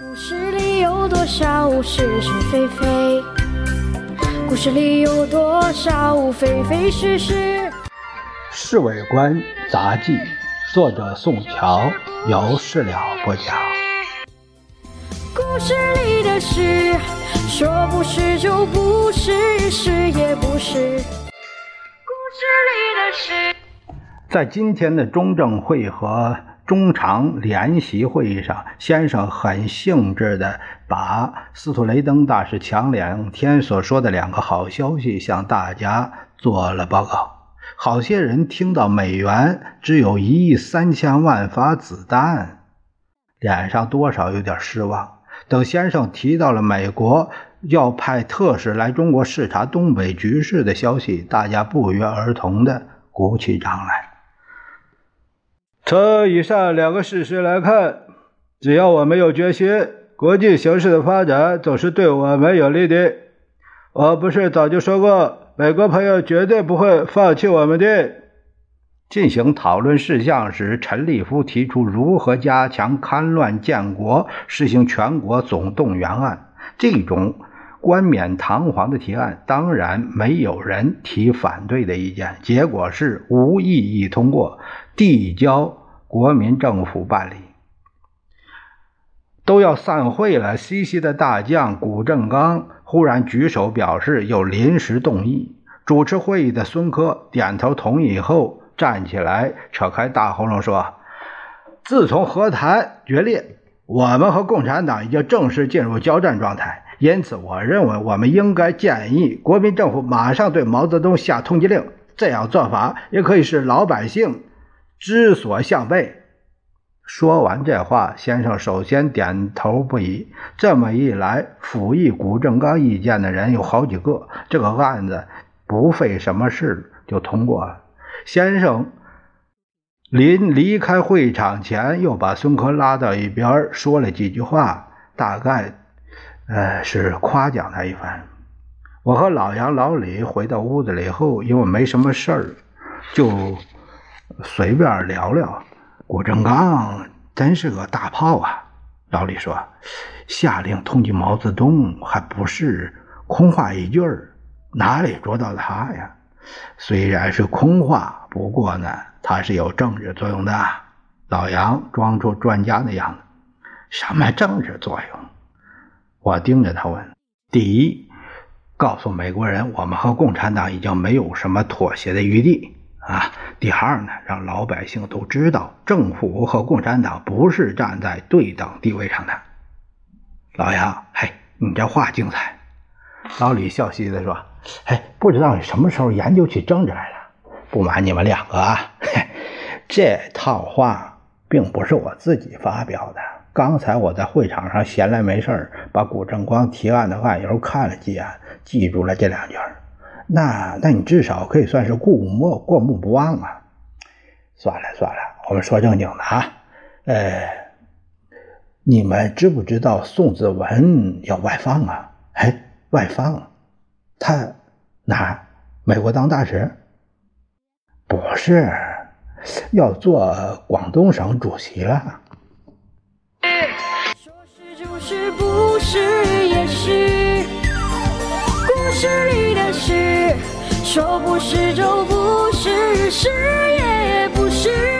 故事里有多少是是非非？故事里有多少非非是是？《侍卫官杂记》，作者宋乔，有事了不讲。故事里的事，说不是就不是，是也不是。故事里的事，在今天的中正会和。中常联席会议上，先生很兴致地把斯图雷登大使前两天所说的两个好消息向大家做了报告。好些人听到美元只有一亿三千万发子弹，脸上多少有点失望。等先生提到了美国要派特使来中国视察东北局势的消息，大家不约而同地鼓起掌来。从以上两个事实来看，只要我们有决心，国际形势的发展总是对我们有利的。我不是早就说过，美国朋友绝对不会放弃我们的。进行讨论事项时，陈立夫提出如何加强戡乱建国，实行全国总动员案。这种冠冕堂皇的提案，当然没有人提反对的意见。结果是无异议通过。递交国民政府办理，都要散会了。西西的大将谷正刚忽然举手表示有临时动议。主持会议的孙科点头同意后，站起来，扯开大喉咙说：“自从和谈决裂，我们和共产党已经正式进入交战状态。因此，我认为我们应该建议国民政府马上对毛泽东下通缉令。这样做法也可以使老百姓。”知所向背。说完这话，先生首先点头不已。这么一来，辅议古正刚意见的人有好几个，这个案子不费什么事就通过了。先生临离开会场前，又把孙科拉到一边，说了几句话，大概呃是夸奖他一番。我和老杨、老李回到屋子里后，因为没什么事儿，就。随便聊聊，郭正刚真是个大炮啊！老李说：“下令通缉毛泽东，还不是空话一句儿，哪里捉到他呀？虽然是空话，不过呢，他是有政治作用的。”老杨装出专家的样子：“什么政治作用？”我盯着他问：“第一，告诉美国人，我们和共产党已经没有什么妥协的余地。”啊，第二呢，让老百姓都知道，政府和共产党不是站在对等地位上的。老杨，嘿，你这话精彩。老李笑嘻嘻地说：“嘿，不知道你什么时候研究起政治来了？不瞒你们两个啊，嘿，这套话并不是我自己发表的。刚才我在会场上闲来没事把古正光提案的案由看了几眼，记住了这两句。”那，那你至少可以算是过目过目不忘啊！算了算了，我们说正经的啊。呃，你们知不知道宋子文要外放啊？哎，外放，他哪？美国当大使？不是，要做广东省主席了。是，不是也是，故事里的事。说不是就不是，是也不是。